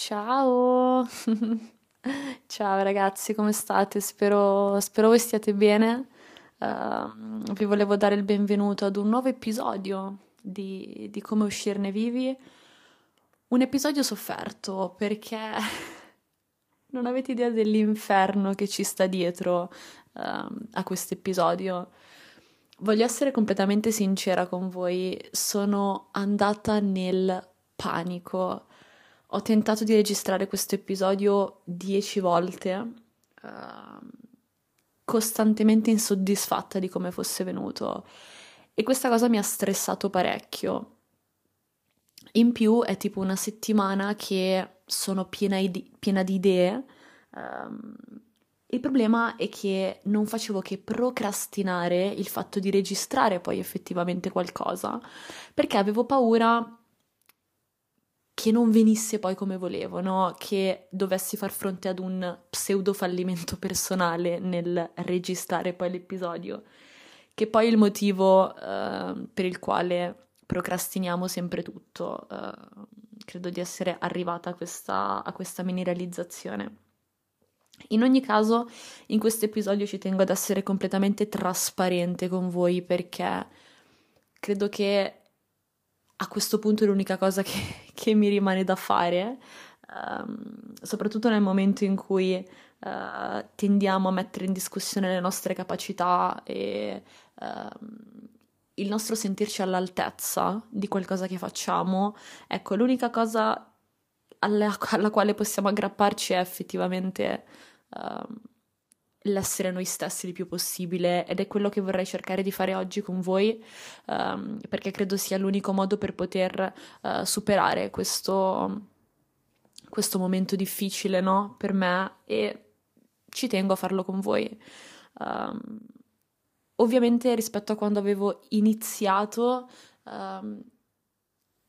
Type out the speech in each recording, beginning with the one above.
Ciao! Ciao ragazzi, come state? Spero, spero voi stiate bene. Uh, vi volevo dare il benvenuto ad un nuovo episodio di, di Come uscirne vivi. Un episodio sofferto perché non avete idea dell'inferno che ci sta dietro uh, a questo episodio. Voglio essere completamente sincera con voi, sono andata nel panico ho tentato di registrare questo episodio dieci volte, uh, costantemente insoddisfatta di come fosse venuto e questa cosa mi ha stressato parecchio. In più è tipo una settimana che sono piena, ide- piena di idee. Um, il problema è che non facevo che procrastinare il fatto di registrare poi effettivamente qualcosa perché avevo paura che non venisse poi come volevo, no? che dovessi far fronte ad un pseudo fallimento personale nel registrare poi l'episodio, che poi è il motivo uh, per il quale procrastiniamo sempre tutto. Uh, credo di essere arrivata a questa, a questa mini realizzazione. In ogni caso, in questo episodio ci tengo ad essere completamente trasparente con voi perché credo che a questo punto l'unica cosa che, che mi rimane da fare, um, soprattutto nel momento in cui uh, tendiamo a mettere in discussione le nostre capacità e uh, il nostro sentirci all'altezza di qualcosa che facciamo. Ecco, l'unica cosa alla, alla quale possiamo aggrapparci è effettivamente... Uh, l'essere noi stessi il più possibile ed è quello che vorrei cercare di fare oggi con voi um, perché credo sia l'unico modo per poter uh, superare questo, questo momento difficile no? per me e ci tengo a farlo con voi. Um, ovviamente rispetto a quando avevo iniziato um,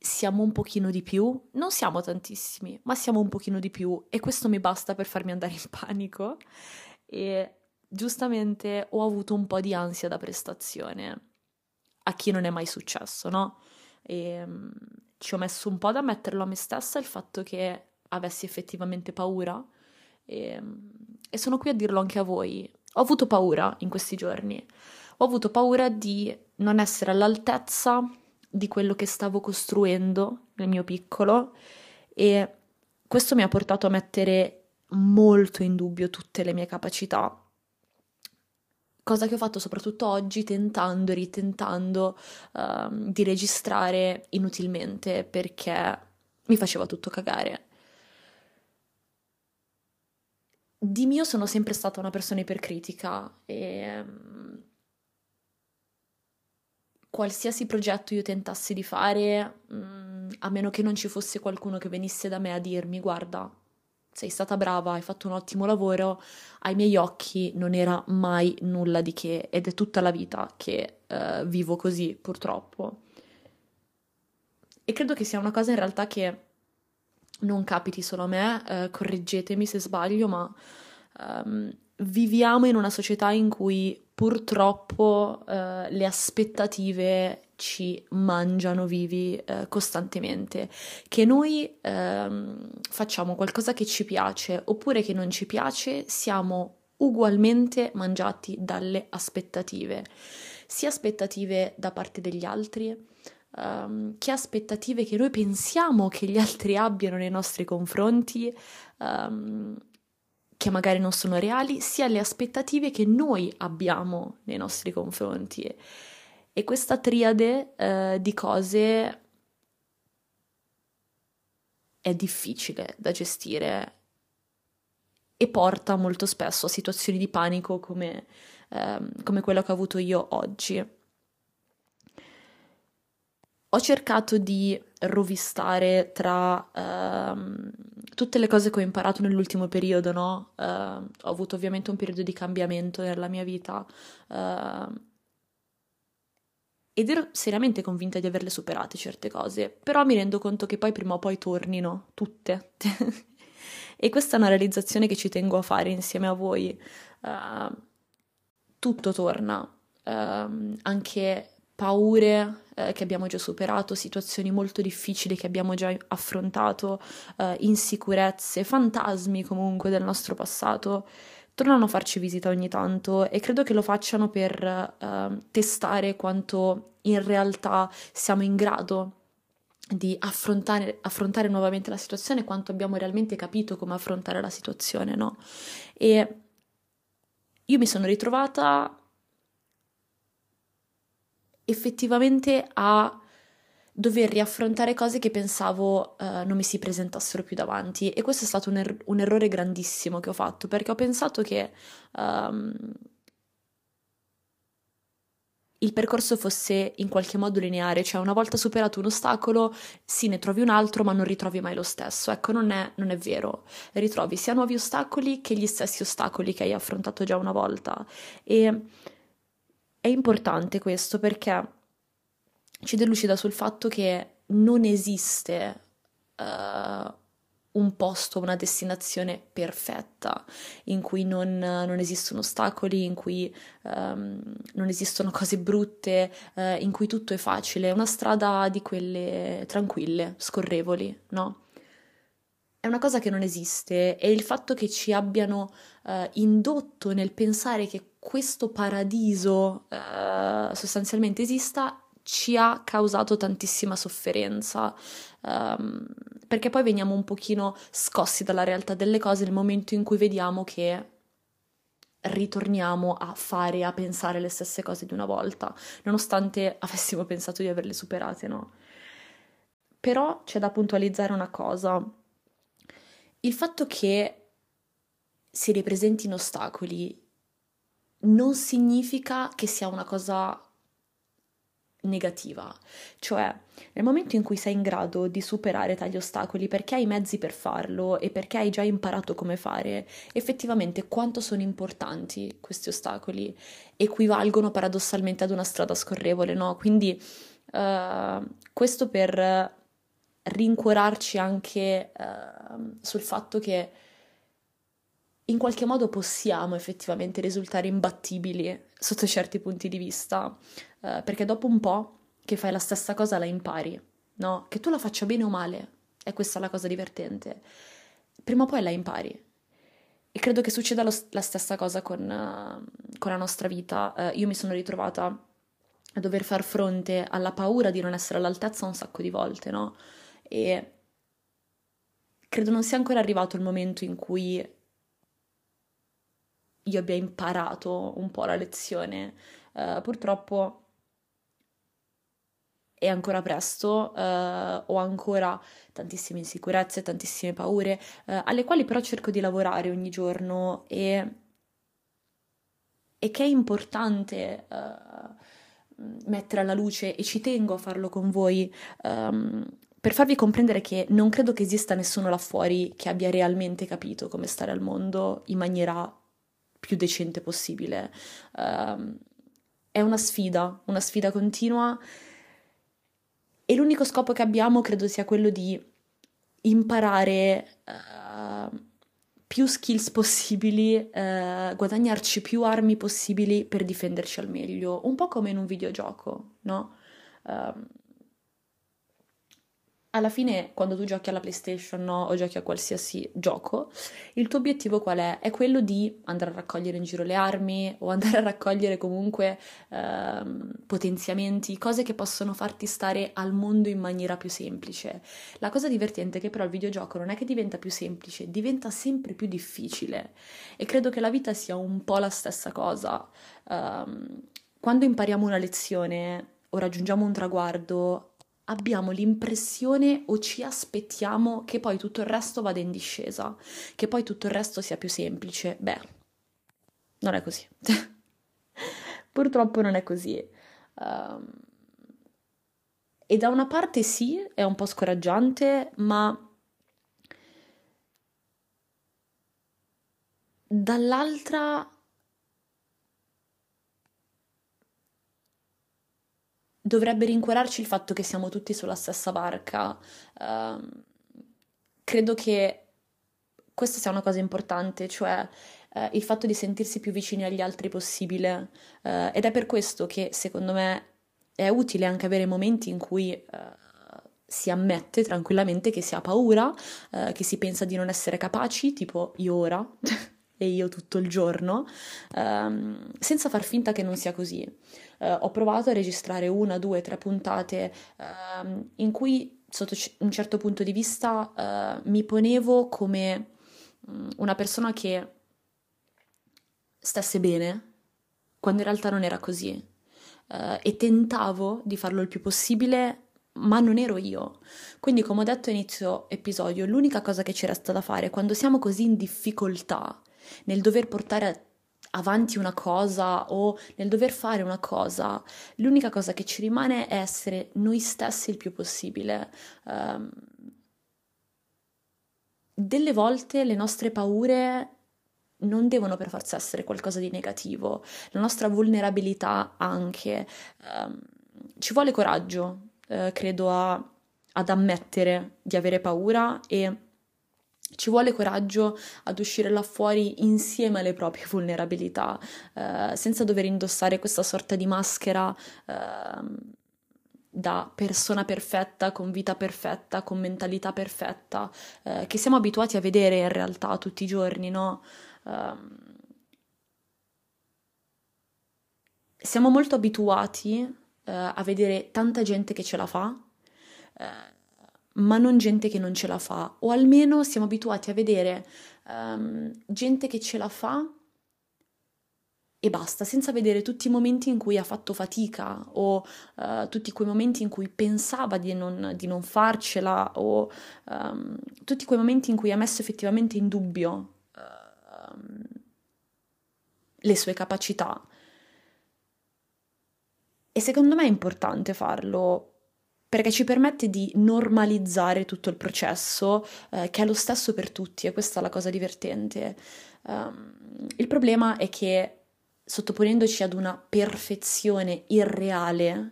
siamo un pochino di più, non siamo tantissimi, ma siamo un pochino di più e questo mi basta per farmi andare in panico e giustamente ho avuto un po' di ansia da prestazione, a chi non è mai successo, no? E um, ci ho messo un po' da metterlo a me stessa il fatto che avessi effettivamente paura e, e sono qui a dirlo anche a voi. Ho avuto paura in questi giorni, ho avuto paura di non essere all'altezza di quello che stavo costruendo nel mio piccolo e questo mi ha portato a mettere molto in dubbio tutte le mie capacità. Cosa che ho fatto soprattutto oggi tentando e ritentando uh, di registrare inutilmente perché mi faceva tutto cagare. Di mio sono sempre stata una persona ipercritica e um, qualsiasi progetto io tentassi di fare, um, a meno che non ci fosse qualcuno che venisse da me a dirmi guarda, sei stata brava, hai fatto un ottimo lavoro, ai miei occhi non era mai nulla di che ed è tutta la vita che uh, vivo così purtroppo. E credo che sia una cosa in realtà che non capiti solo a me, uh, correggetemi se sbaglio, ma um, viviamo in una società in cui purtroppo uh, le aspettative ci mangiano vivi eh, costantemente, che noi ehm, facciamo qualcosa che ci piace oppure che non ci piace, siamo ugualmente mangiati dalle aspettative, sia aspettative da parte degli altri, um, che aspettative che noi pensiamo che gli altri abbiano nei nostri confronti, um, che magari non sono reali, sia le aspettative che noi abbiamo nei nostri confronti. E questa triade eh, di cose è difficile da gestire e porta molto spesso a situazioni di panico come, ehm, come quello che ho avuto io oggi. Ho cercato di rovistare tra ehm, tutte le cose che ho imparato nell'ultimo periodo, no? Eh, ho avuto ovviamente un periodo di cambiamento nella mia vita. Eh, ed ero seriamente convinta di averle superate certe cose, però mi rendo conto che poi prima o poi tornino tutte. e questa è una realizzazione che ci tengo a fare insieme a voi. Uh, tutto torna, uh, anche paure eh, che abbiamo già superato, situazioni molto difficili che abbiamo già affrontato, eh, insicurezze, fantasmi comunque del nostro passato, tornano a farci visita ogni tanto e credo che lo facciano per eh, testare quanto in realtà siamo in grado di affrontare, affrontare, nuovamente la situazione, quanto abbiamo realmente capito come affrontare la situazione, no? E io mi sono ritrovata effettivamente a dover riaffrontare cose che pensavo uh, non mi si presentassero più davanti e questo è stato un, er- un, errore grandissimo che ho fatto perché ho pensato che um, il percorso fosse in qualche modo lineare, cioè una volta superato un ostacolo, sì, ne trovi un altro, ma non ritrovi mai lo stesso. Ecco, non è, non è vero. Ritrovi sia nuovi ostacoli che gli stessi ostacoli che hai affrontato già una volta. E è importante questo perché ci delucida sul fatto che non esiste uh, un posto, una destinazione perfetta, in cui non, non esistono ostacoli, in cui um, non esistono cose brutte, uh, in cui tutto è facile, una strada di quelle tranquille, scorrevoli, no? È una cosa che non esiste e il fatto che ci abbiano uh, indotto nel pensare che questo paradiso uh, sostanzialmente esista ci ha causato tantissima sofferenza, um, perché poi veniamo un pochino scossi dalla realtà delle cose nel momento in cui vediamo che ritorniamo a fare, a pensare le stesse cose di una volta, nonostante avessimo pensato di averle superate, no? Però c'è da puntualizzare una cosa il fatto che si ripresentino ostacoli non significa che sia una cosa negativa, cioè nel momento in cui sei in grado di superare tali ostacoli perché hai i mezzi per farlo e perché hai già imparato come fare, effettivamente quanto sono importanti questi ostacoli equivalgono paradossalmente ad una strada scorrevole, no? Quindi uh, questo per rincuorarci anche uh, sul fatto che in qualche modo possiamo effettivamente risultare imbattibili sotto certi punti di vista, uh, perché dopo un po' che fai la stessa cosa la impari, no? Che tu la faccia bene o male, è questa la cosa divertente. Prima o poi la impari. E credo che succeda lo, la stessa cosa con, uh, con la nostra vita. Uh, io mi sono ritrovata a dover far fronte alla paura di non essere all'altezza un sacco di volte, no? e credo non sia ancora arrivato il momento in cui io abbia imparato un po' la lezione. Uh, purtroppo è ancora presto, uh, ho ancora tantissime insicurezze, tantissime paure, uh, alle quali però cerco di lavorare ogni giorno e, e che è importante mettere alla luce e ci tengo a farlo con voi. Um, per farvi comprendere che non credo che esista nessuno là fuori che abbia realmente capito come stare al mondo in maniera più decente possibile. Uh, è una sfida, una sfida continua e l'unico scopo che abbiamo credo sia quello di imparare uh, più skills possibili, uh, guadagnarci più armi possibili per difenderci al meglio, un po' come in un videogioco, no? Uh, alla fine quando tu giochi alla PlayStation no, o giochi a qualsiasi gioco, il tuo obiettivo qual è? È quello di andare a raccogliere in giro le armi o andare a raccogliere comunque ehm, potenziamenti, cose che possono farti stare al mondo in maniera più semplice. La cosa divertente è che però il videogioco non è che diventa più semplice, diventa sempre più difficile e credo che la vita sia un po' la stessa cosa. Um, quando impariamo una lezione o raggiungiamo un traguardo, abbiamo l'impressione o ci aspettiamo che poi tutto il resto vada in discesa, che poi tutto il resto sia più semplice. Beh, non è così. Purtroppo non è così. Um, e da una parte sì, è un po' scoraggiante, ma dall'altra dovrebbe rincuorarci il fatto che siamo tutti sulla stessa barca. Uh, credo che questa sia una cosa importante, cioè uh, il fatto di sentirsi più vicini agli altri possibile. Uh, ed è per questo che, secondo me, è utile anche avere momenti in cui eh, si ammette tranquillamente che si ha paura, che si pensa di non essere capaci, tipo io ora e io tutto il giorno, ehm, senza far finta che non sia così. Eh, ho provato a registrare una, due, tre puntate ehm, in cui sotto un certo punto di vista eh, mi ponevo come mm, una persona che stesse bene, quando in realtà non era così. Uh, e tentavo di farlo il più possibile ma non ero io. Quindi, come ho detto a inizio episodio, l'unica cosa che ci resta da fare quando siamo così in difficoltà nel dover portare avanti una cosa o nel dover fare una cosa, l'unica cosa che ci rimane è essere noi stessi il più possibile. Um, delle volte le nostre paure non devono per forza essere qualcosa di negativo, la nostra vulnerabilità anche. Um, ci vuole coraggio eh, credo, a, ad ammettere di avere paura e ci vuole coraggio ad uscire là fuori insieme alle proprie vulnerabilità, eh, senza dover indossare questa sorta di maschera eh, da persona perfetta, con vita perfetta, con mentalità perfetta, eh, che siamo abituati a vedere in realtà tutti i giorni, no? Um, siamo molto abituati uh, a vedere tanta gente che ce la fa, uh, ma non gente che non ce la fa, o almeno siamo abituati a vedere um, gente che ce la fa e basta, senza vedere tutti i momenti in cui ha fatto fatica o uh, tutti quei momenti in cui pensava di non, di non farcela o um, tutti quei momenti in cui ha messo effettivamente in dubbio uh, le sue capacità. E secondo me è importante farlo perché ci permette di normalizzare tutto il processo, eh, che è lo stesso per tutti, e questa è la cosa divertente. Um, il problema è che sottoponendoci ad una perfezione irreale,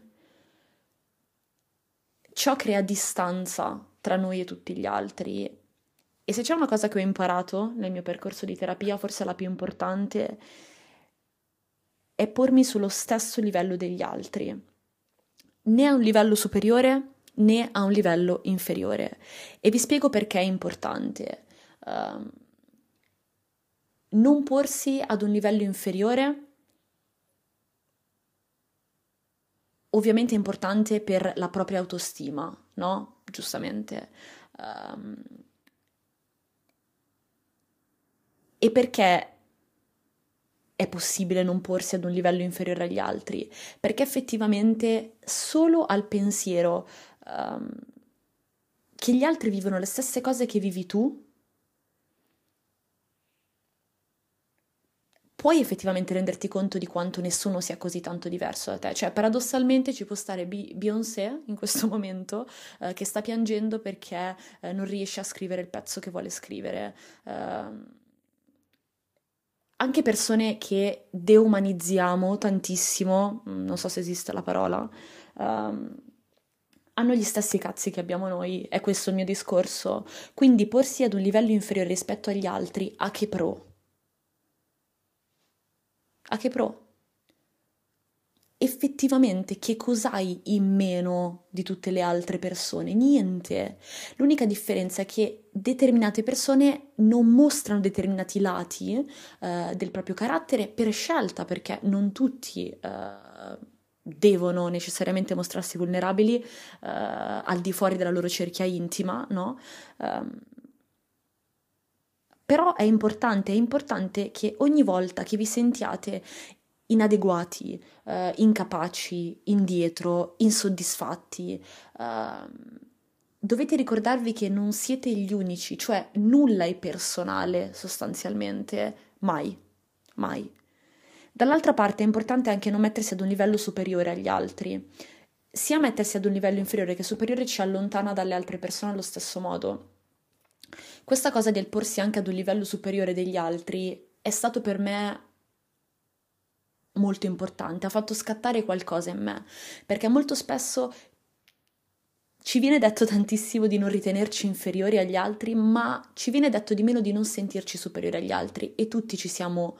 ciò crea distanza tra noi e tutti gli altri. E se c'è una cosa che ho imparato nel mio percorso di terapia, forse la più importante, è pormi sullo stesso livello degli altri, né a un livello superiore né a un livello inferiore. E vi spiego perché è importante. Uh, non porsi ad un livello inferiore ovviamente è importante per la propria autostima, no? Giustamente. Um, e perché è possibile non porsi ad un livello inferiore agli altri, perché effettivamente solo al pensiero um, che gli altri vivono le stesse cose che vivi tu, puoi effettivamente renderti conto di quanto nessuno sia così tanto diverso da te. Cioè, paradossalmente ci può stare Beyoncé in questo momento eh, che sta piangendo perché eh, non riesce a scrivere il pezzo che vuole scrivere. Uh, anche persone che deumanizziamo tantissimo, mm, non so se esiste la parola, um, hanno gli stessi cazzi che abbiamo noi, è questo il mio discorso. Quindi porsi ad un livello inferiore rispetto agli altri, a che pro? A che pro? Effettivamente che cos'hai in meno di tutte le altre persone? Niente. L'unica differenza è che determinate persone non mostrano determinati lati eh, del proprio carattere per scelta, perché non tutti eh, devono necessariamente mostrarsi vulnerabili eh, al di fuori della loro cerchia intima, no? Um, però è importante, è importante che ogni volta che vi sentiate inadeguati, eh, incapaci, indietro, insoddisfatti. Eh, dovete ricordarvi che non siete gli unici, cioè nulla è personale sostanzialmente, mai, mai. Dall'altra parte è importante anche non mettersi ad un livello superiore agli altri. Sia mettersi ad un livello inferiore che superiore ci allontana dalle altre persone allo stesso modo. Questa cosa del porsi anche ad un livello superiore degli altri è stato per me molto importante, ha fatto scattare qualcosa in me, perché molto spesso ci viene detto tantissimo di non ritenerci inferiori agli altri, ma ci viene detto di meno di non sentirci superiori agli altri e tutti ci siamo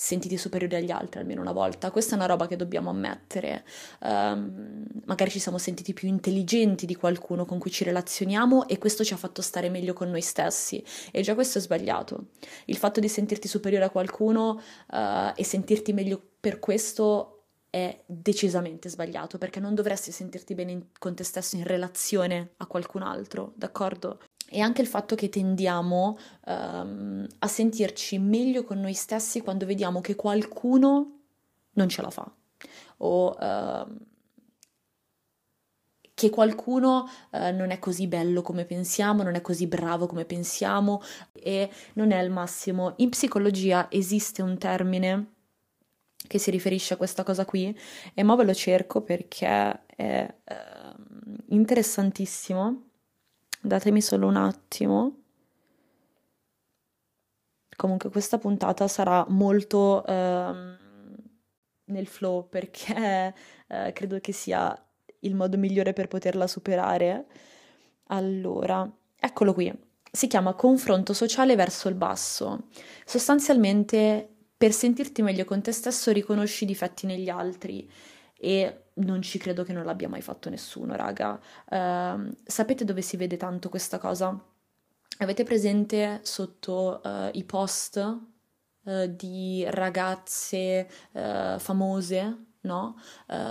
sentiti superiori agli altri almeno una volta. Questa è una roba che dobbiamo ammettere. Um, magari ci siamo sentiti più intelligenti di qualcuno con cui ci relazioniamo e questo ci ha fatto stare meglio con noi stessi. E già questo è sbagliato. Il fatto di sentirti superiore a qualcuno uh, e sentirti meglio per questo è decisamente sbagliato perché non dovresti sentirti bene con te stesso in relazione a qualcun altro, d'accordo? E anche il fatto che tendiamo um, a sentirci meglio con noi stessi quando vediamo che qualcuno non ce la fa o uh, che qualcuno uh, non è così bello come pensiamo, non è così bravo come pensiamo e non è il massimo. In psicologia esiste un termine che si riferisce a questa cosa qui e mo ve lo cerco perché è uh, interessantissimo. Datemi solo un attimo. Comunque questa puntata sarà molto uh, nel flow perché uh, credo che sia il modo migliore per poterla superare. Allora, eccolo qui. Si chiama confronto sociale verso il basso. Sostanzialmente per sentirti meglio con te stesso riconosci i difetti negli altri e non ci credo che non l'abbia mai fatto nessuno, raga. Uh, sapete dove si vede tanto questa cosa? Avete presente sotto uh, i post uh, di ragazze eh, famose, no?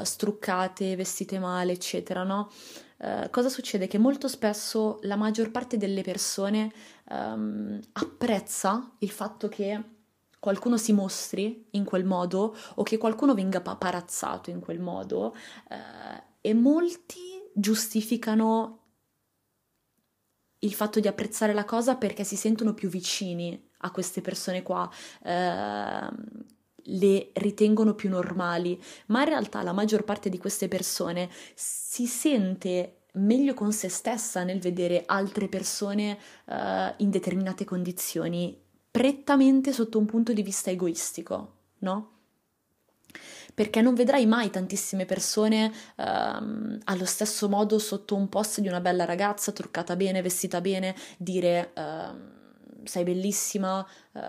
struccate, vestite male, eccetera, no? cosa succede? Che molto spesso la maggior parte delle persone um, apprezza il fatto che qualcuno si mostri in quel modo o che qualcuno venga paparazzato in quel modo eh, e molti giustificano il fatto di apprezzare la cosa perché si sentono più vicini a queste persone qua, eh, le ritengono più normali, ma in realtà la maggior parte di queste persone si sente meglio con se stessa nel vedere altre persone eh, in determinate condizioni prettamente sotto un punto di vista egoistico, no? Perché non vedrai mai tantissime persone um, allo stesso modo sotto un post di una bella ragazza, truccata bene, vestita bene, dire uh, sei bellissima uh,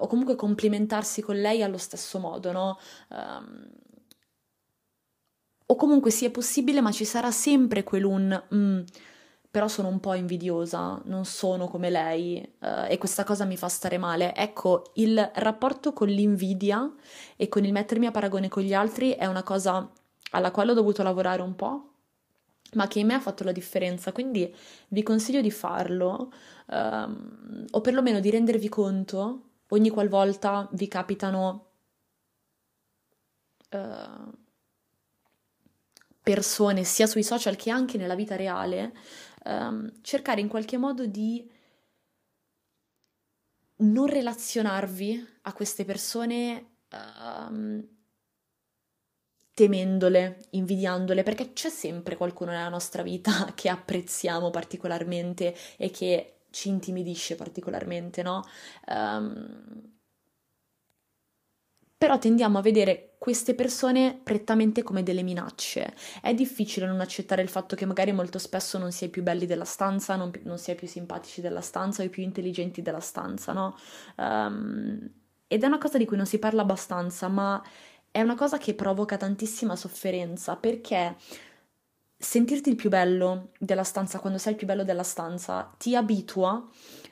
o comunque complimentarsi con lei allo stesso modo, no? Um, o comunque è possibile, ma ci sarà sempre quell'un... Mm, però sono un po' invidiosa, non sono come lei uh, e questa cosa mi fa stare male. Ecco, il rapporto con l'invidia e con il mettermi a paragone con gli altri è una cosa alla quale ho dovuto lavorare un po', ma che in me ha fatto la differenza, quindi vi consiglio di farlo um, o perlomeno di rendervi conto ogni qualvolta vi capitano uh, persone sia sui social che anche nella vita reale um, cercare in qualche modo di non relazionarvi a queste persone um, temendole, invidiandole, perché c'è sempre qualcuno nella nostra vita che apprezziamo particolarmente e che ci intimidisce particolarmente, no? Um, però tendiamo a vedere queste persone prettamente come delle minacce. È difficile non accettare il fatto che magari molto spesso non si è più belli della stanza, non, non si è più simpatici della stanza o i più intelligenti della stanza, no? Um, ed è una cosa di cui non si parla abbastanza, ma è una cosa che provoca tantissima sofferenza perché sentirti il più bello della stanza quando sei il più bello della stanza ti abitua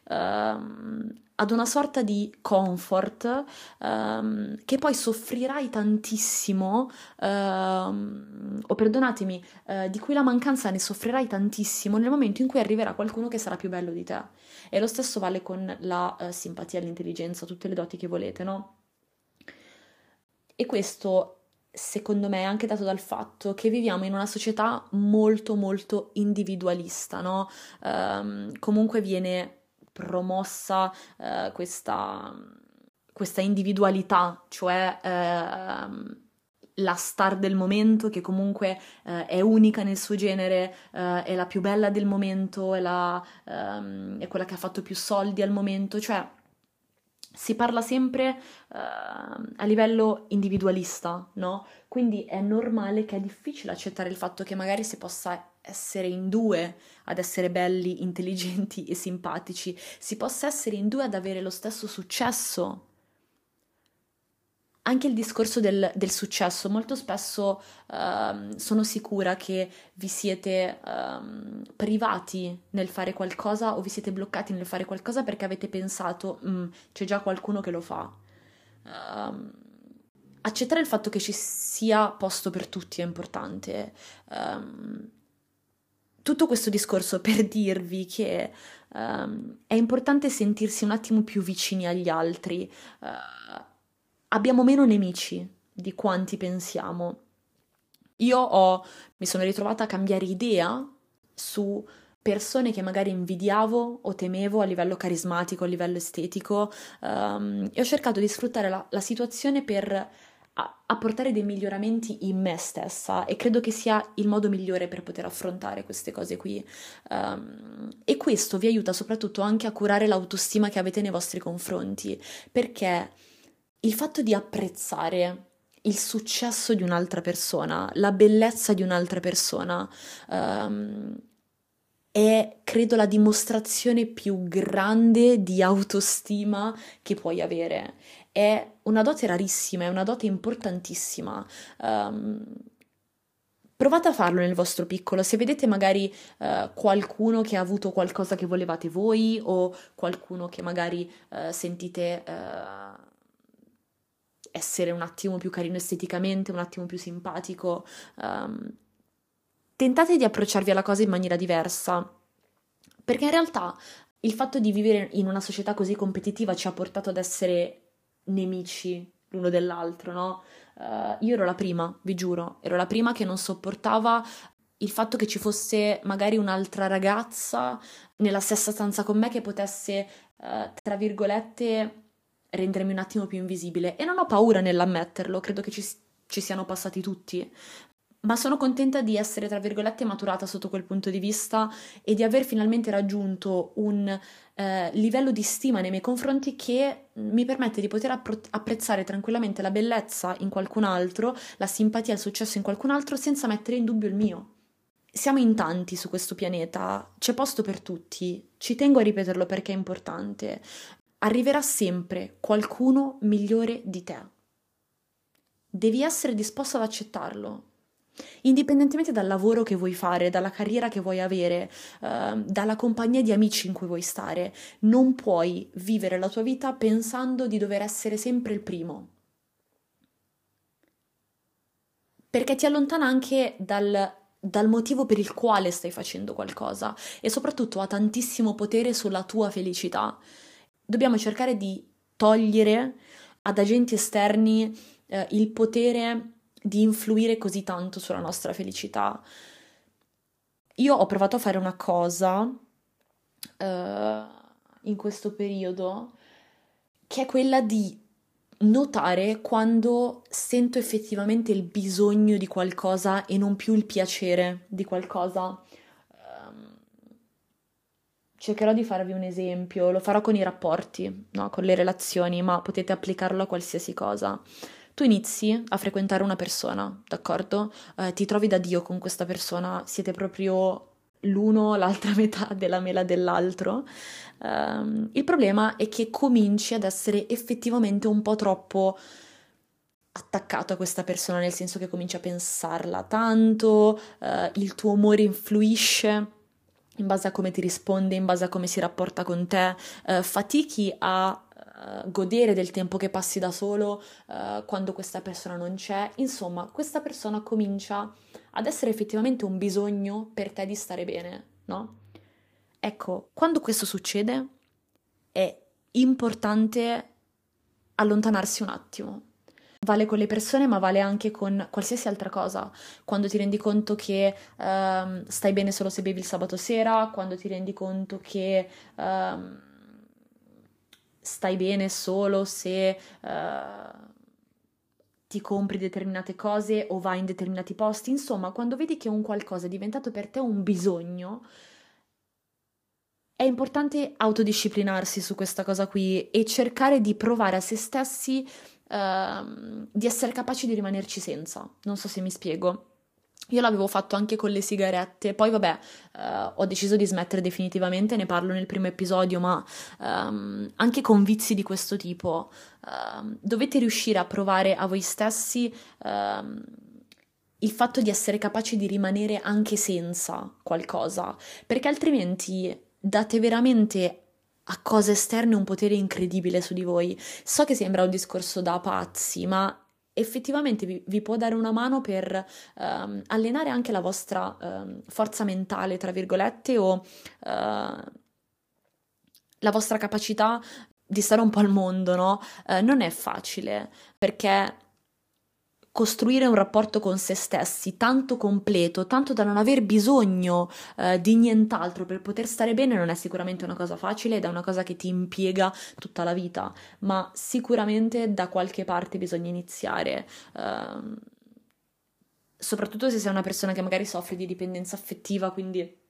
uh, ad una sorta di comfort um, che poi soffrirai tantissimo, uh, o perdonatemi, uh, di cui la mancanza ne soffrirai tantissimo nel momento in cui arriverà qualcuno che sarà più bello di te. E lo stesso vale con la uh, simpatia, l'intelligenza, tutte le doti che volete, no? E questo secondo me è anche dato dal fatto che viviamo in una società molto molto individualista, no? Um, comunque viene promossa eh, questa, questa, individualità, cioè eh, la star del momento che comunque eh, è unica nel suo genere, eh, è la più bella del momento, è, la, ehm, è, quella che ha fatto più soldi al momento, cioè si parla sempre uh, a livello individualista, no? Quindi è normale che è difficile accettare il fatto che magari si possa essere in due ad essere belli, intelligenti e simpatici, si possa essere in due ad avere lo stesso successo. anche il discorso del, del successo, molto spesso uh, sono sicura che vi siete uh, privati nel fare qualcosa o vi siete bloccati nel fare qualcosa perché avete pensato mm, c'è già qualcuno che lo fa. Uh, accettare il fatto che ci sia posto per tutti è importante. Um, tutto questo discorso per dirvi che um, è importante sentirsi un attimo più vicini agli altri. Uh, abbiamo meno nemici di quanti pensiamo. Io ho, mi sono ritrovata a cambiare idea su persone che magari invidiavo o temevo a livello carismatico, a livello estetico, um, e ho cercato di sfruttare la, la situazione per apportare dei miglioramenti in me stessa e credo che sia il modo migliore per poter affrontare queste cose qui. Um, e questo vi aiuta soprattutto anche a curare l'autostima che avete nei vostri confronti, perché il fatto di apprezzare il successo di un'altra persona, la bellezza di un'altra persona, um, è credo la dimostrazione più grande di autostima che puoi avere. È una dote rarissima, è una dote importantissima. Um, provate a farlo nel vostro piccolo, se vedete magari uh, qualcuno che ha avuto qualcosa che volevate voi o qualcuno che magari uh, sentite uh, essere un attimo più carino esteticamente, un attimo più simpatico, um, tentate di approcciarvi alla cosa in maniera diversa, perché in realtà il fatto di vivere in una società così competitiva ci ha portato ad essere nemici l'uno dell'altro, no? Uh, io ero la prima, vi giuro, ero la prima che non sopportava il fatto che ci fosse magari un'altra ragazza nella stessa stanza con me che potesse, uh, tra virgolette, rendermi un attimo più invisibile e non ho paura nell'ammetterlo, credo che ci, ci siano passati tutti. Ma sono contenta di essere, tra virgolette, maturata sotto quel punto di vista e di aver finalmente raggiunto un eh, livello di stima nei miei confronti che mi permette di poter appro- apprezzare tranquillamente la bellezza in qualcun altro, la simpatia e il successo in qualcun altro senza mettere in dubbio il mio. Siamo in tanti su questo pianeta, c'è posto per tutti, ci tengo a ripeterlo perché è importante arriverà sempre qualcuno migliore di te. Devi essere disposto ad accettarlo. Indipendentemente dal lavoro che vuoi fare, dalla carriera che vuoi avere, uh, dalla compagnia di amici in cui vuoi stare, non puoi vivere la tua vita pensando di dover essere sempre il primo. Perché ti allontana anche dal, dal motivo per il quale stai facendo qualcosa e soprattutto ha tantissimo potere sulla tua felicità dobbiamo cercare di togliere ad agenti esterni eh, il potere di influire così tanto sulla nostra felicità. Io ho provato a fare una cosa eh, in questo periodo che è quella di notare quando sento effettivamente il bisogno di qualcosa e non più il piacere di qualcosa. Cercherò di farvi un esempio, lo farò con i rapporti, no? con le relazioni, ma potete applicarlo a qualsiasi cosa. Tu inizi a frequentare una persona, d'accordo? Eh, ti trovi da Dio con questa persona, siete proprio l'uno, l'altra metà della mela dell'altro. Um, il problema è che cominci ad essere effettivamente un po' troppo attaccato a questa persona, nel senso che cominci a pensarla tanto, uh, il tuo umore influisce in base a come ti risponde, in base a come si rapporta con te, eh, fatichi a uh, godere del tempo che passi da solo uh, quando questa persona non c'è. Insomma, questa persona comincia ad essere effettivamente un bisogno per te di stare bene, no? Ecco, quando questo succede è importante allontanarsi un attimo Vale con le persone, ma vale anche con qualsiasi altra cosa. Quando ti rendi conto che um, stai bene solo se bevi il sabato sera, quando ti rendi conto che um, stai bene solo se uh, ti compri determinate cose o vai in determinati posti. Insomma, quando vedi che un qualcosa è diventato per te un bisogno, è importante autodisciplinarsi su questa cosa qui e cercare di provare a se stessi Ehm, di essere capaci di rimanerci senza. Non so se mi spiego. Io l'avevo fatto anche con le sigarette, poi vabbè, uh, ho deciso di smettere definitivamente, ne parlo nel primo episodio, ma um, anche con vizi di questo tipo uh, dovete riuscire a provare a voi stessi uh, il fatto di essere capaci di rimanere anche senza qualcosa, perché altrimenti date veramente a cose esterne un potere incredibile su di voi. So che sembra un discorso da pazzi, ma effettivamente vi, vi, può dare una mano per um, allenare anche la vostra um, forza mentale, tra virgolette, o uh, la vostra capacità di stare un po' al mondo, no? Uh, non è facile perché costruire un rapporto con se stessi tanto completo, tanto da non aver bisogno eh, di nient'altro per poter stare bene, non è sicuramente una cosa facile ed è una cosa che ti impiega tutta la vita, ma sicuramente da qualche parte bisogna iniziare. Uh, soprattutto se sei una persona che magari soffre di dipendenza affettiva, quindi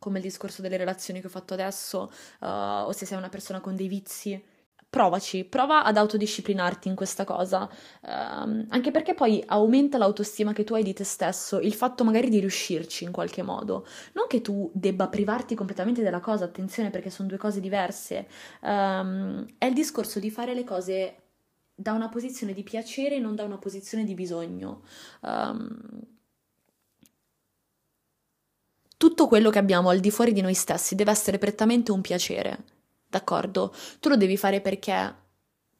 come il discorso delle relazioni che ho fatto adesso, uh, o se sei una persona con dei vizi provaci, prova ad autodisciplinarti in questa cosa, um, anche perché poi aumenta l'autostima che tu hai di te stesso, il fatto magari di riuscirci in qualche modo. Non che tu debba privarti completamente della cosa, attenzione perché sono due cose diverse, um, è il discorso di fare le cose da una posizione di piacere e non da una posizione di bisogno. Um, tutto quello che abbiamo al di fuori di noi stessi deve essere prettamente un piacere d'accordo? Tu lo devi fare perché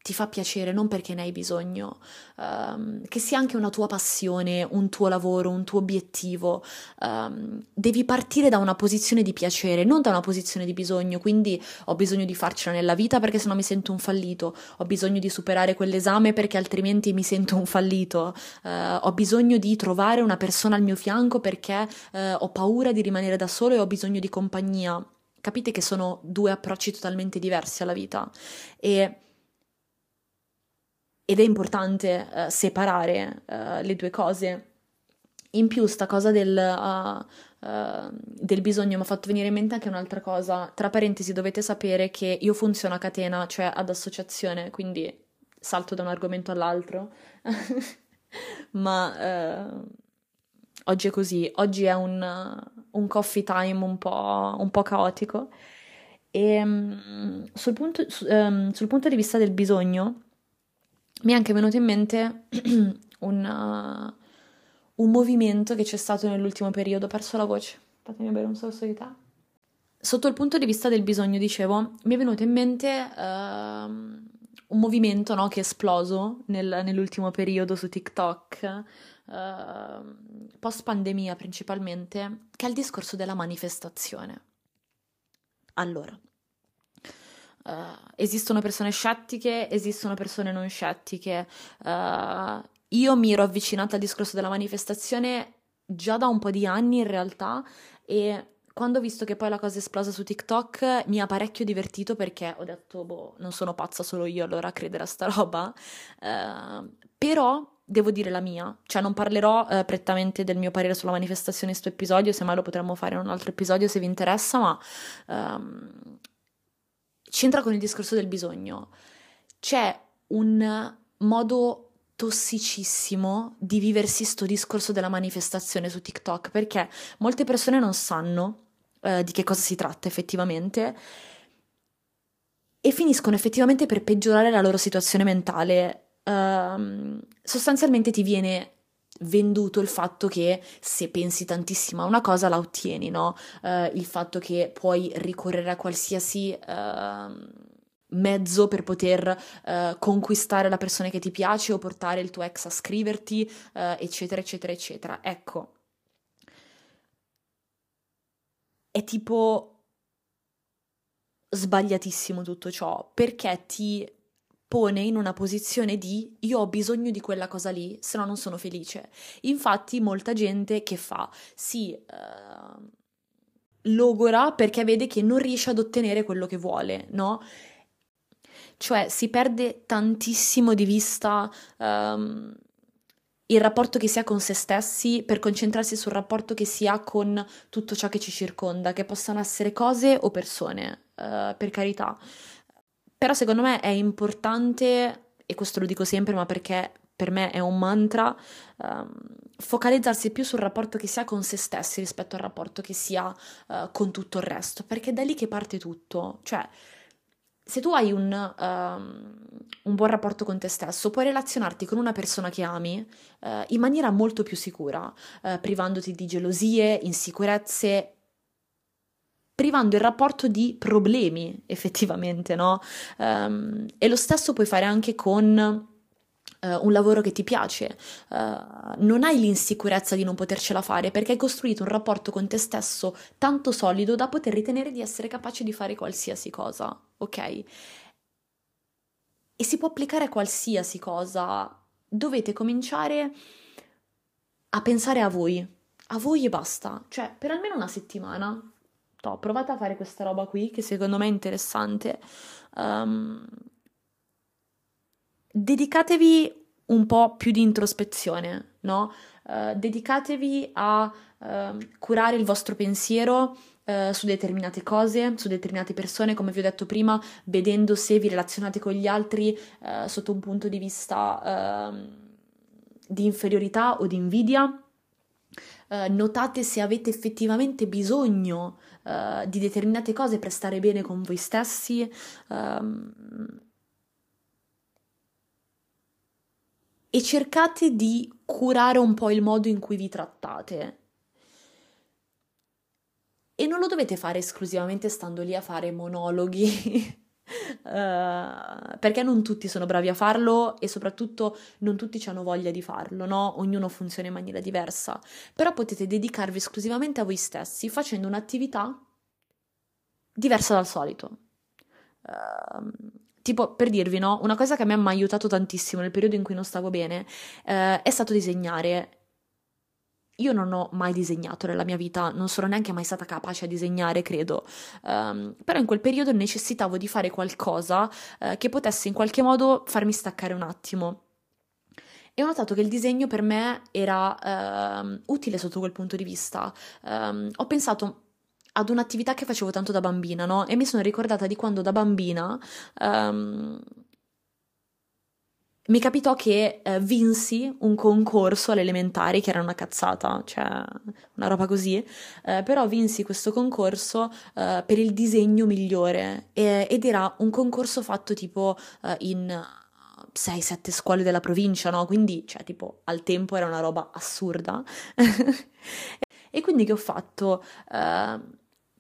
ti fa piacere, non perché ne hai bisogno, um, che sia anche una tua passione, un tuo lavoro, un tuo obiettivo, um, devi partire da una posizione di piacere, non da una posizione di bisogno, quindi ho bisogno di farcela nella vita perché sennò mi sento un fallito, ho bisogno di superare quell'esame perché altrimenti mi sento un fallito, uh, ho bisogno di trovare una persona al mio fianco perché uh, ho paura di rimanere da solo e ho bisogno di compagnia. Capite che sono due approcci totalmente diversi alla vita e, ed è importante uh, separare uh, le due cose. In più, sta cosa del, uh, del bisogno mi ha fatto venire in mente anche un'altra cosa. Tra parentesi, dovete sapere che io funziono a catena, cioè ad associazione, quindi salto da un argomento all'altro. Ma oggi è così, oggi è un, un coffee time un po', un po caotico. E um, sul, punto, um, sul, punto, di vista del bisogno, mi è anche venuto in mente un, uh, un movimento che c'è stato nell'ultimo periodo. Ho perso la voce, fatemi bere un sorso di tè. Sotto il punto di vista del bisogno, dicevo, mi è venuto in mente uh, un movimento no, che è esploso nel, nell'ultimo periodo su TikTok Ehm, post pandemia principalmente, che è il discorso della manifestazione. Allora, uh, esistono persone scettiche, esistono persone non scettiche. Uh, io mi ero avvicinata al discorso della manifestazione già da un po' di anni in realtà e quando ho visto che poi la cosa è esplosa su TikTok mi ha parecchio divertito perché ho detto, boh, non sono pazza solo io allora a credere a sta roba. Uh, però devo dire la mia, cioè non parlerò eh, prettamente del mio parere sulla manifestazione in questo episodio, semmai lo potremmo fare in un altro episodio se vi interessa, ma um, c'entra con il discorso del bisogno. C'è un modo tossicissimo di viversi sto discorso della manifestazione su TikTok, perché molte persone non sanno eh, di che cosa si tratta effettivamente e finiscono effettivamente per peggiorare la loro situazione mentale uh, sostanzialmente ti viene venduto il fatto che se pensi tantissimo a una cosa la ottieni, no? Uh, il fatto che puoi ricorrere a qualsiasi uh, mezzo per poter uh, conquistare la persona che ti piace o portare il tuo ex a scriverti, eccetera, eccetera, eccetera. Ecco. È tipo sbagliatissimo tutto ciò perché ti pone in una posizione di io ho bisogno di quella cosa lì, se no non sono felice. Infatti molta gente che fa si uh, logora perché vede che non riesce ad ottenere quello che vuole, no? Cioè si perde tantissimo di vista um, il rapporto che si ha con se stessi per concentrarsi sul rapporto che si ha con tutto ciò che ci circonda, che possano essere cose o persone, uh, per carità. Però secondo me è importante, e questo lo dico sempre, ma perché per me è un mantra, um, focalizzarsi più sul rapporto che si ha con se stessi rispetto al rapporto che si ha uh, con tutto il resto, perché è da lì che parte tutto. Cioè, se tu hai un, um, un, buon rapporto con te stesso, puoi relazionarti con una persona che ami uh, in maniera molto più sicura, uh, privandoti di gelosie, insicurezze, privando il rapporto di problemi effettivamente, no? Um, e lo stesso puoi fare anche con Uh, un lavoro che ti piace, uh, non hai l'insicurezza di non potercela fare perché hai costruito un rapporto con te stesso tanto solido da poter ritenere di essere capace di fare qualsiasi cosa, ok? E si può applicare a qualsiasi cosa. Dovete cominciare a pensare a voi, a voi e basta, cioè per almeno una settimana. To, provate a fare questa roba qui che secondo me è interessante. Um, dedicatevi un po' più di introspezione, no? Uh, dedicatevi a uh, curare il vostro pensiero uh, su determinate cose, su determinate persone, come vi ho detto prima, vedendo se vi relazionate con gli altri eh, sotto un punto di vista ehm, di inferiorità o di invidia. Notate se avete effettivamente bisogno di determinate cose per stare bene con voi stessi. Um, e cercate di curare un po' il modo in cui vi trattate. E non lo dovete fare esclusivamente stando lì a fare monologhi. Uh, perché non tutti sono bravi a farlo e soprattutto non tutti hanno voglia di farlo, no? Ognuno funziona in maniera diversa. Però potete dedicarvi esclusivamente a voi stessi facendo un'attività diversa dal solito. Uh, Tipo, per dirvi, no? Una cosa che a me mi ha aiutato tantissimo nel periodo in cui non stavo bene eh, è stato disegnare. Io non ho mai disegnato nella mia vita, non sono neanche mai stata capace a disegnare, credo. Um, però in quel periodo necessitavo di fare qualcosa uh, che potesse in qualche modo farmi staccare un attimo. E ho notato che il disegno per me era uh, utile sotto quel punto di vista. Um, ho pensato, ad un'attività che facevo tanto da bambina, no? E mi sono ricordata di quando da bambina um, mi capitò che uh, vinsi un concorso alle elementari che era una cazzata, cioè una roba così, uh, però vinsi questo concorso uh, per il disegno migliore e, ed era un concorso fatto tipo in 6-7 scuole della provincia, no? Quindi, cioè, tipo, al tempo era una roba assurda. e quindi che ho fatto?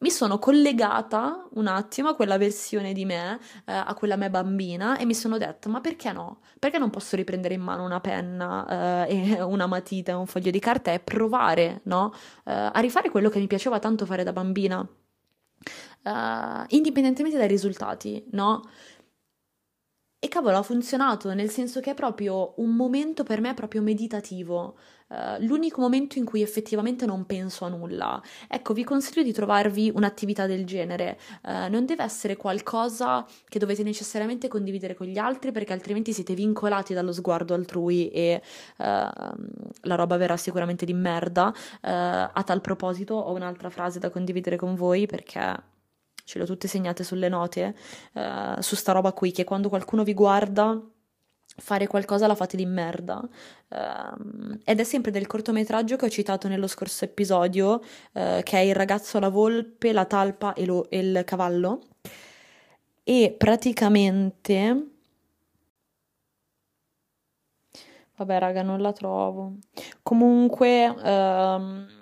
Mi sono collegata un attimo a quella versione di me, eh, a quella me bambina, e mi sono detta: ma perché no? Perché non posso riprendere in mano una penna eh, una matita un foglio di carta e provare, no? Eh, a rifare quello che mi piaceva tanto fare da bambina. Uh, indipendentemente dai risultati, no? E cavolo, ha funzionato, nel senso che è proprio un momento per me proprio meditativo, uh, l'unico momento in cui effettivamente non penso a nulla. Ecco, vi consiglio di trovarvi un'attività del genere, uh, non deve essere qualcosa che dovete necessariamente condividere con gli altri perché altrimenti siete vincolati dallo sguardo altrui e uh, la roba verrà sicuramente di merda. a tal proposito ho un'altra frase da condividere con voi perché ce le ho tutte segnate sulle note, uh, su sta roba qui, che quando qualcuno vi guarda fare qualcosa la fate di merda. Uh, ed è sempre del cortometraggio che ho citato nello scorso episodio, uh, che è Il ragazzo, la volpe, la talpa e, lo, e il cavallo. E praticamente... Vabbè, raga, non la trovo. Comunque... Uh,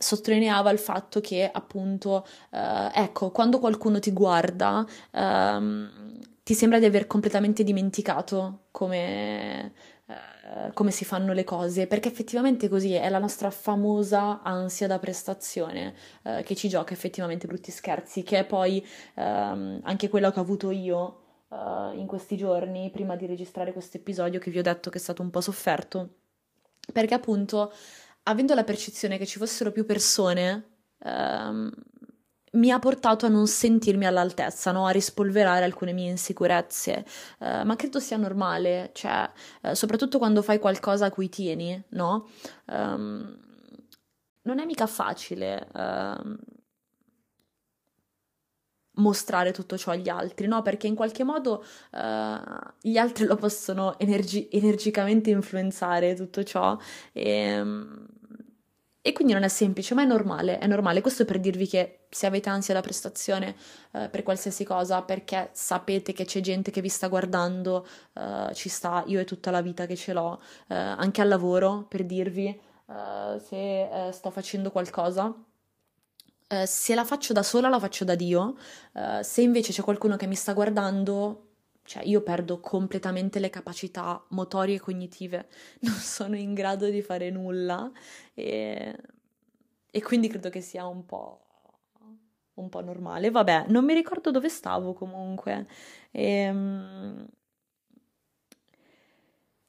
sottolineava il fatto che appunto, eh, ecco, quando qualcuno ti guarda, ehm, ti sembra di aver completamente dimenticato come, eh, come si fanno le cose, perché effettivamente così è la nostra famosa ansia da prestazione eh, che ci gioca effettivamente brutti scherzi, che è poi ehm, anche quello che ho avuto io. Uh, in questi giorni prima di registrare questo episodio che vi ho detto che è stato un po' sofferto perché appunto avendo la percezione che ci fossero più persone, ehm, mi ha portato a non sentirmi all'altezza, no? a rispolverare alcune mie insicurezze, eh, ma credo sia normale, cioè, eh, soprattutto quando fai qualcosa a cui tieni, no? Um, non è mica facile. Uh, mostrare tutto ciò agli altri, no? Perché in qualche modo uh, gli altri lo possono energi- energicamente influenzare tutto ciò e, e, quindi non è semplice, ma è normale, è normale. Questo per dirvi che se avete ansia da prestazione uh, per qualsiasi cosa, perché sapete che c'è gente che vi sta guardando, uh, ci sta, io è tutta la vita che ce l'ho, anche al lavoro, per dirvi, se sto facendo qualcosa eh, se la faccio da sola, la faccio da Dio. Se invece c'è qualcuno che mi sta guardando, cioè io perdo completamente le capacità motorie e cognitive, non sono in grado di fare nulla e, e quindi credo che sia un po', un po' normale. Vabbè, non mi ricordo dove stavo comunque. E, ehm,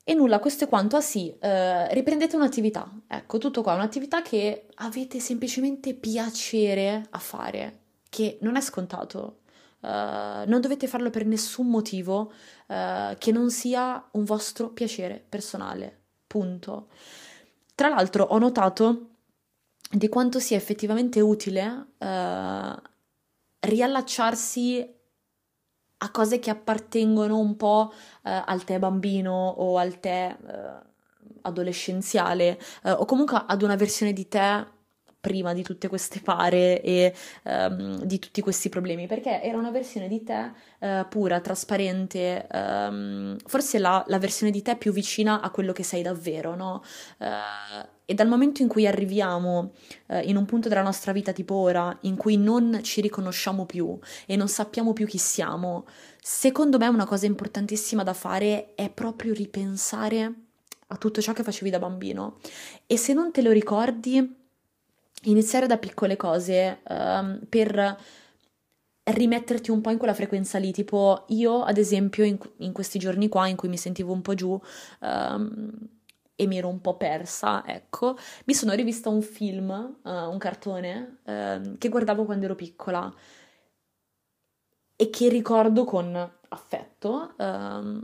e nulla, questo è quanto. Ah sì, eh, riprendete un'attività. Ecco, tutto qua, un'attività che avete semplicemente piacere a fare, che non è scontato. Uh, non dovete farlo per nessun motivo uh, che non sia un vostro piacere personale. Punto. Tra l'altro ho notato di quanto sia effettivamente utile uh, riallacciarsi a cose che appartengono un po' eh, al te bambino o al te eh, adolescenziale eh, o comunque ad una versione di te prima di tutte queste pare e um, di tutti questi problemi, perché era una versione di te uh, pura, trasparente, um, forse la, la, versione di te più vicina a quello che sei davvero, no? Uh, e dal momento in cui arriviamo uh, in un punto della nostra vita tipo ora, in cui non ci riconosciamo più e non sappiamo più chi siamo, secondo me una cosa importantissima da fare è proprio ripensare a tutto ciò che facevi da bambino. E se non te lo ricordi, iniziare da piccole cose um, per rimetterti un po' in quella frequenza lì, tipo io ad esempio in, in questi giorni qua in cui mi sentivo un po' giù um, e mi ero un po' persa, ecco, mi sono rivista un film, uh, un cartone uh, che guardavo quando ero piccola e che ricordo con affetto. Um,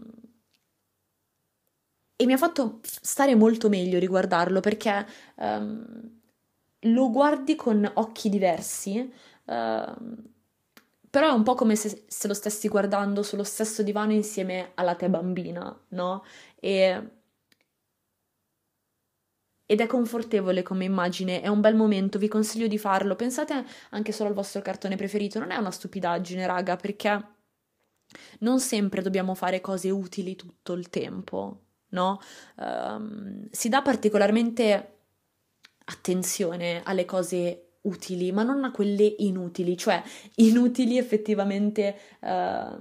e mi ha fatto stare molto meglio riguardarlo perché um, lo guardi con occhi diversi, uh, però è un po' come se, se, lo stessi guardando sullo stesso divano insieme alla te bambina, no? E, ed è confortevole come immagine, è un bel momento, vi consiglio di farlo. Pensate anche solo al vostro cartone preferito, non è una stupidaggine, raga, perché non sempre dobbiamo fare cose utili tutto il tempo, no? Um, si dà particolarmente attenzione alle cose utili, ma non a quelle inutili, cioè inutili effettivamente uh, a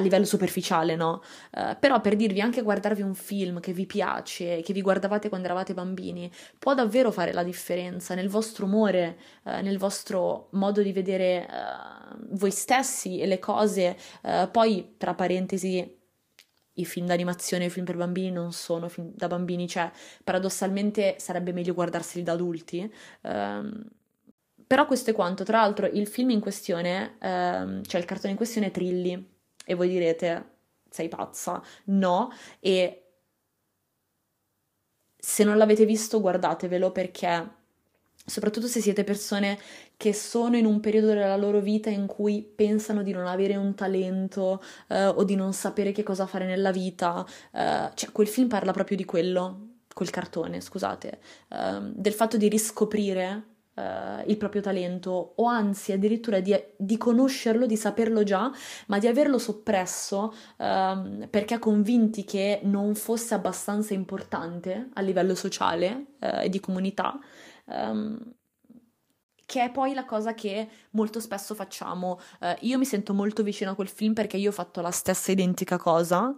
livello superficiale, no? Uh, però per dirvi anche guardarvi un film che vi piace, che vi guardavate quando eravate bambini, può davvero fare la differenza nel vostro umore, uh, nel vostro modo di vedere voi stessi e le cose. poi, tra parentesi, i film d'animazione e i film per bambini non sono film da bambini, cioè paradossalmente sarebbe meglio guardarseli da adulti. Um, però questo è quanto. Tra l'altro, il film in questione, um, cioè il cartone in questione è Trilli, e voi direte, sei pazza? No, e se non l'avete visto, guardatevelo perché soprattutto se siete persone che sono in un periodo della loro vita in cui pensano di non avere un talento eh, o di non sapere che cosa fare nella vita, eh, cioè quel film parla proprio di quello, quel cartone, scusate, eh, del fatto di riscoprire Uh, il proprio talento o anzi addirittura di, di, conoscerlo, di saperlo già, ma di averlo soppresso uh, perché convinti che non fosse abbastanza importante a livello sociale uh, e di comunità um, che è poi la cosa che molto spesso facciamo. Uh, io mi sento molto vicino a quel film perché io ho fatto la stessa identica cosa uh,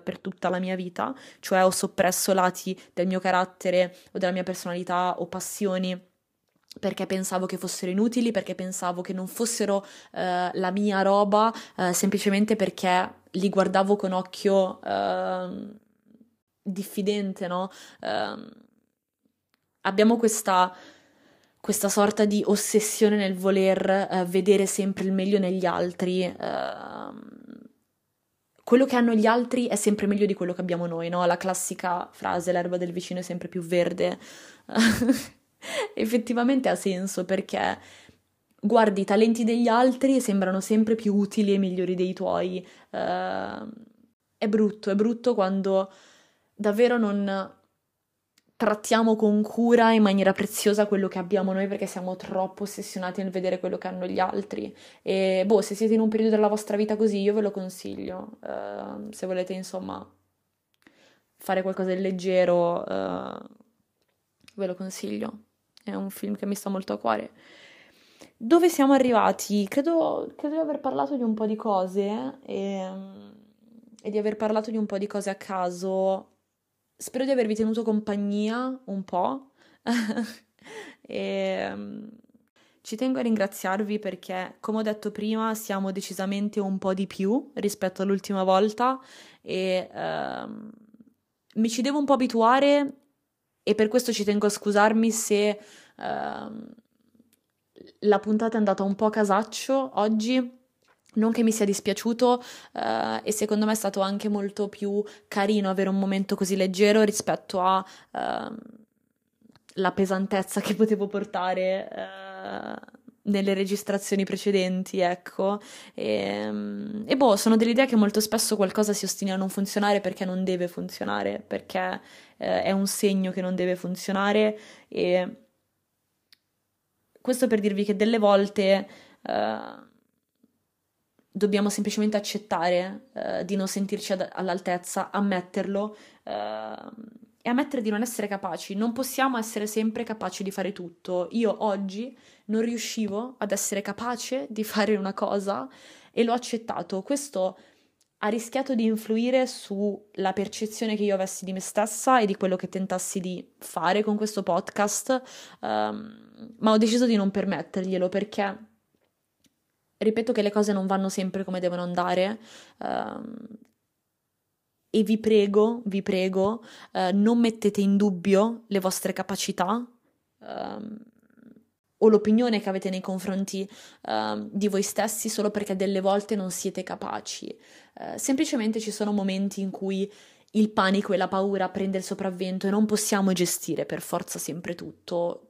per tutta la mia vita, cioè ho soppresso lati del mio carattere o della mia personalità o passioni perché pensavo che fossero inutili, perché pensavo che non fossero uh, la mia roba, semplicemente perché li guardavo con occhio ehm, diffidente, no? Abbiamo questa, questa sorta di ossessione nel voler uh, vedere sempre il meglio negli altri. Uh, quello che hanno gli altri è sempre meglio di quello che abbiamo noi, no? La classica frase, l'erba del vicino è sempre più verde. Effettivamente ha senso perché guardi i talenti degli altri e sembrano sempre più utili e migliori dei tuoi. Uh, è brutto, è brutto quando davvero non trattiamo con cura in maniera preziosa quello che abbiamo noi perché siamo troppo ossessionati nel vedere quello che hanno gli altri. E boh, se siete in un periodo della vostra vita così, io ve lo consiglio. Uh, se volete, insomma, fare qualcosa di leggero, uh, ve lo consiglio. È un film che mi sta molto a cuore. Dove siamo arrivati? Credo, credo di aver parlato di un po' di cose e, e di aver parlato di un po' di cose a caso. Spero di avervi tenuto compagnia un po'. e, ci tengo a ringraziarvi perché, come ho detto prima, siamo decisamente un po' di più rispetto all'ultima volta e uh, mi ci devo un po' abituare e per questo ci tengo a scusarmi se uh, la puntata è andata un po' a casaccio oggi. Non che mi sia dispiaciuto uh, e secondo me è stato anche molto più carino avere un momento così leggero rispetto alla uh, pesantezza che potevo portare uh, nelle registrazioni precedenti, ecco. E, um, e, boh, sono dell'idea che molto spesso qualcosa si ostini a non funzionare perché non deve funzionare, perché è un segno che non deve funzionare e questo per dirvi che delle volte uh, dobbiamo semplicemente accettare uh, di non sentirci ad- all'altezza, ammetterlo uh, e ammettere di non essere capaci. Non possiamo essere sempre capaci di fare tutto. Io oggi non riuscivo ad essere capace di fare una cosa e l'ho accettato. Questo ha rischiato di influire sulla percezione che io avessi di me stessa e di quello che tentassi di fare con questo podcast, um, ma ho deciso di non permetterglielo perché ripeto che le cose non vanno sempre come devono andare. Um, e vi prego, vi prego, uh, non mettete in dubbio le vostre capacità. Um, o l'opinione che avete nei confronti uh, di voi stessi solo perché delle volte non siete capaci. Uh, semplicemente ci sono momenti in cui il panico e la paura prende il sopravvento e non possiamo gestire per forza sempre tutto.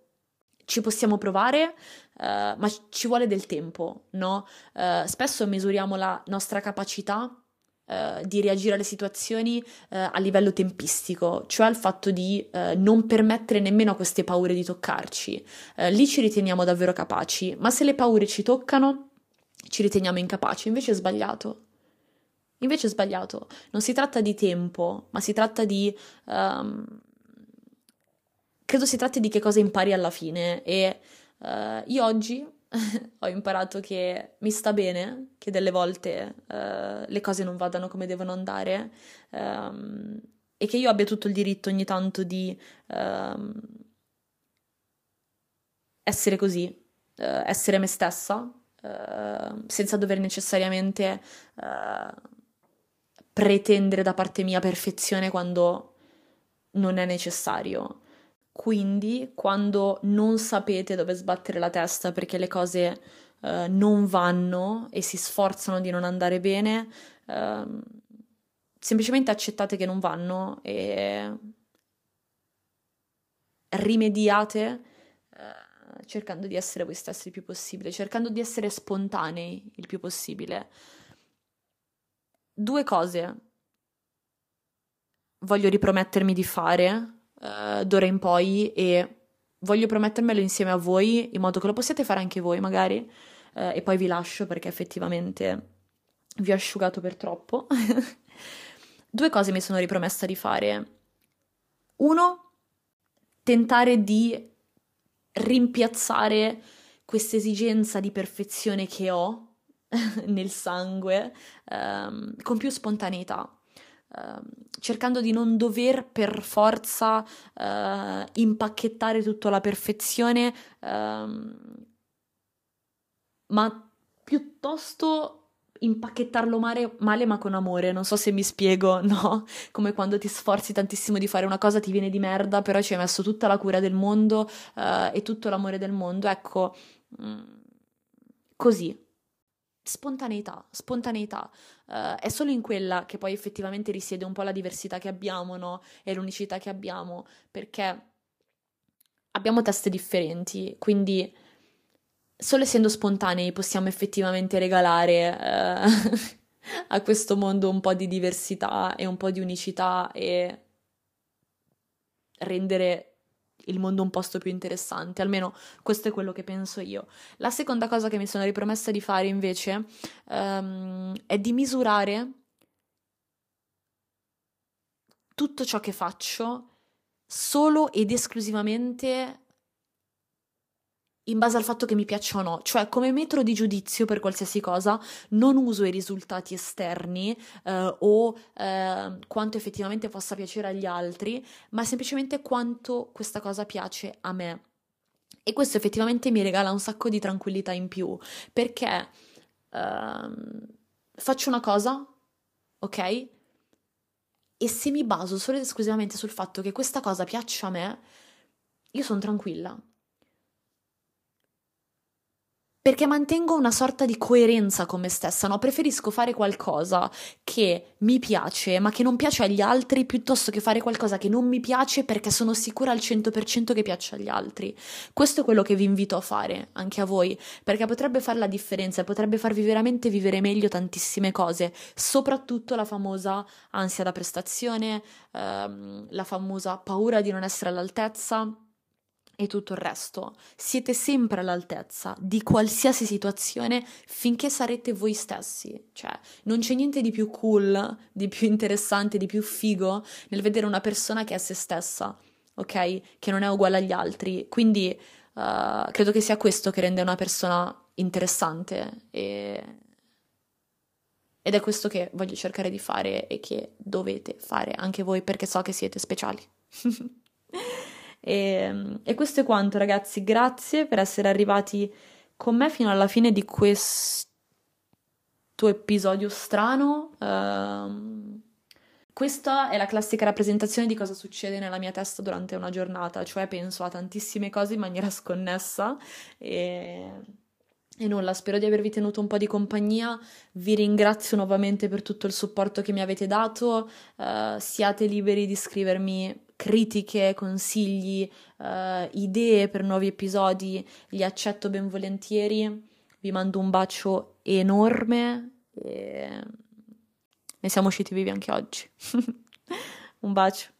Ci possiamo provare, uh, ma ci vuole del tempo, no? spesso misuriamo la nostra capacità Uh, di reagire alle situazioni uh, a livello tempistico, cioè al fatto di uh, non permettere nemmeno a queste paure di toccarci. lì ci riteniamo davvero capaci, ma se le paure ci toccano, ci riteniamo incapaci, invece è sbagliato. Invece è sbagliato. Non si tratta di tempo, ma si tratta di... Um, credo si tratti di che cosa impari alla fine e io oggi ho imparato che mi sta bene, che delle volte uh, le cose non vadano come devono andare um, e che io abbia tutto il diritto ogni tanto di um, essere così, uh, essere me stessa, uh, senza dover necessariamente pretendere da parte mia perfezione quando non è necessario. Quindi, quando non sapete dove sbattere la testa perché le cose uh, non vanno e si sforzano di non andare bene, uh, semplicemente accettate che non vanno e rimediate uh, cercando di essere voi stessi il più possibile, cercando di essere spontanei il più possibile. Due cose voglio ripromettermi di fare uh, d'ora in poi e voglio promettermelo insieme a voi in modo che lo possiate fare anche voi magari uh, e poi vi lascio perché effettivamente vi ho asciugato per troppo. Due cose mi sono ripromessa di fare. Uno, tentare di rimpiazzare questa esigenza di perfezione che ho nel sangue um, con più spontaneità. Ehm, cercando di non dover per forza uh, impacchettare tutto alla perfezione, uh, ma piuttosto impacchettarlo male, male, ma con amore, non so se mi spiego, no? Come quando ti sforzi tantissimo di fare una cosa ti viene di merda, però ci hai messo tutta la cura del mondo uh, e tutto l'amore del mondo, ecco, mm, così, spontaneità, spontaneità. Uh, è solo in quella che poi effettivamente risiede un po' la diversità che abbiamo, no? E l'unicità che abbiamo, perché abbiamo teste differenti, quindi solo essendo spontanei possiamo effettivamente regalare eh, a questo mondo un po' di diversità e un po' di unicità e rendere il mondo un posto più interessante, almeno questo è quello che penso io. La seconda cosa che mi sono ripromessa di fare invece um, è di misurare tutto ciò che faccio solo ed esclusivamente in base al fatto che mi piaccia o no, cioè come metro di giudizio per qualsiasi cosa non uso i risultati esterni eh, o eh, quanto effettivamente possa piacere agli altri, ma semplicemente quanto questa cosa piace a me. E questo effettivamente mi regala un sacco di tranquillità in più, perché ehm, faccio una cosa, ok? E se mi baso solo ed esclusivamente sul fatto che questa cosa piaccia a me, io sono tranquilla perché mantengo una sorta di coerenza con me stessa, no? Preferisco fare qualcosa che mi piace, ma che non piace agli altri, piuttosto che fare qualcosa che non mi piace perché sono sicura al 100% che piace agli altri. Questo è quello che vi invito a fare, anche a voi, perché potrebbe fare la differenza, potrebbe farvi veramente vivere meglio tantissime cose, soprattutto la famosa ansia da prestazione, ehm, la famosa paura di non essere all'altezza e tutto il resto. Siete sempre all'altezza di qualsiasi situazione finché sarete voi stessi. Cioè, non c'è niente di più cool, di più interessante, di più figo nel vedere una persona che è se stessa, ok? Che non è uguale agli altri. Quindi uh, credo che sia questo che rende una persona interessante e... Ed è questo che voglio cercare di fare e che dovete fare anche voi perché so che siete speciali. E, ehm, e questo è quanto, ragazzi. Grazie per essere arrivati con me fino alla fine di questo episodio strano. Uh, questa è la classica rappresentazione di cosa succede nella mia testa durante una giornata, cioè penso a tantissime cose in maniera sconnessa e, e nulla, spero di avervi tenuto un po' di compagnia, vi ringrazio nuovamente per tutto il supporto che mi avete dato, uh, siate liberi di scrivermi critiche, consigli, uh, idee per nuovi episodi, li accetto ben volentieri. Vi mando un bacio enorme e ne siamo usciti vivi anche oggi. un bacio.